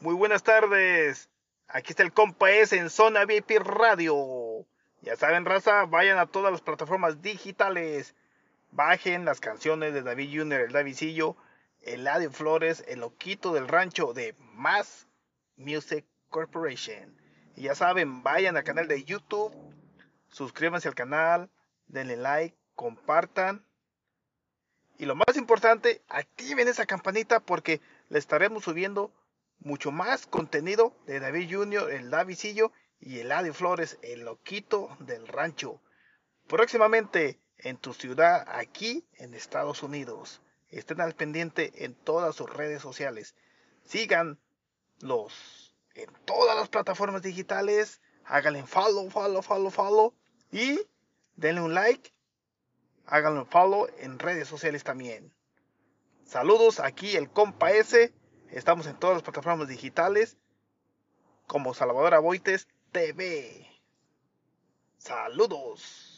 Muy buenas tardes. Aquí está el compa S en Zona VIP Radio. Ya saben, raza, vayan a todas las plataformas digitales. Bajen las canciones de David Junior, el Davidcillo, Eladio Flores, el Loquito del Rancho de Mass Music Corporation. Y ya saben, vayan al canal de YouTube, suscríbanse al canal, denle like, compartan. Y lo más importante, activen esa campanita porque le estaremos subiendo mucho más contenido de David Junior, el Davidcillo y el Eladio Flores, el Loquito del Rancho. Próximamente en tu ciudad, aquí en Estados Unidos. Estén al pendiente en todas sus redes sociales. Síganlos en todas las plataformas digitales. Háganle follow, follow, follow, follow. Y denle un like. Háganle follow en redes sociales también. Saludos, aquí el compa S. Estamos en todas las plataformas digitales como Salvador Aboites TV. Saludos.